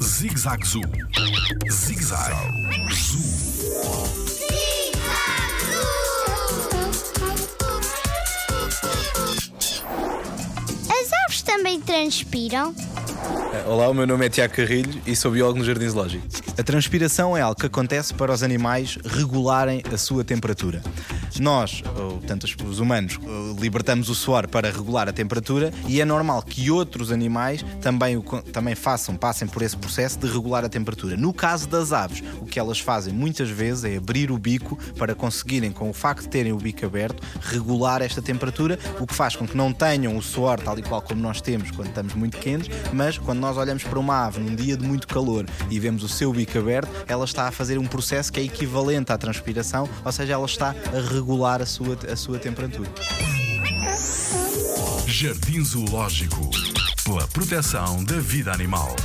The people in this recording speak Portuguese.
Zig-Zag Zoo. Zig-Zag. Também transpiram? Olá, o meu nome é Tiago Carrilho e sou biólogo no Jardim Zoológico. A transpiração é algo que acontece para os animais regularem a sua temperatura. Nós, ou, portanto, os humanos, eh, libertamos o suor para regular a temperatura e é normal que outros animais também, o também façam, passem por esse processo de regular a temperatura. No caso das aves, o que elas fazem muitas vezes é abrir o bico para conseguirem, com o facto de terem o bico aberto, regular esta temperatura, o que faz com que não tenham o suor tal e qual como nós temos quando estamos muito quentes, mas quando nós olhamos para uma ave num dia de muito calor e vemos o seu bico aberto, ela está a fazer um processo que é equivalente à transpiração, ou seja, ela está a regular a sua, a sua temperatura. Jardim Zoológico. Pela proteção da vida animal.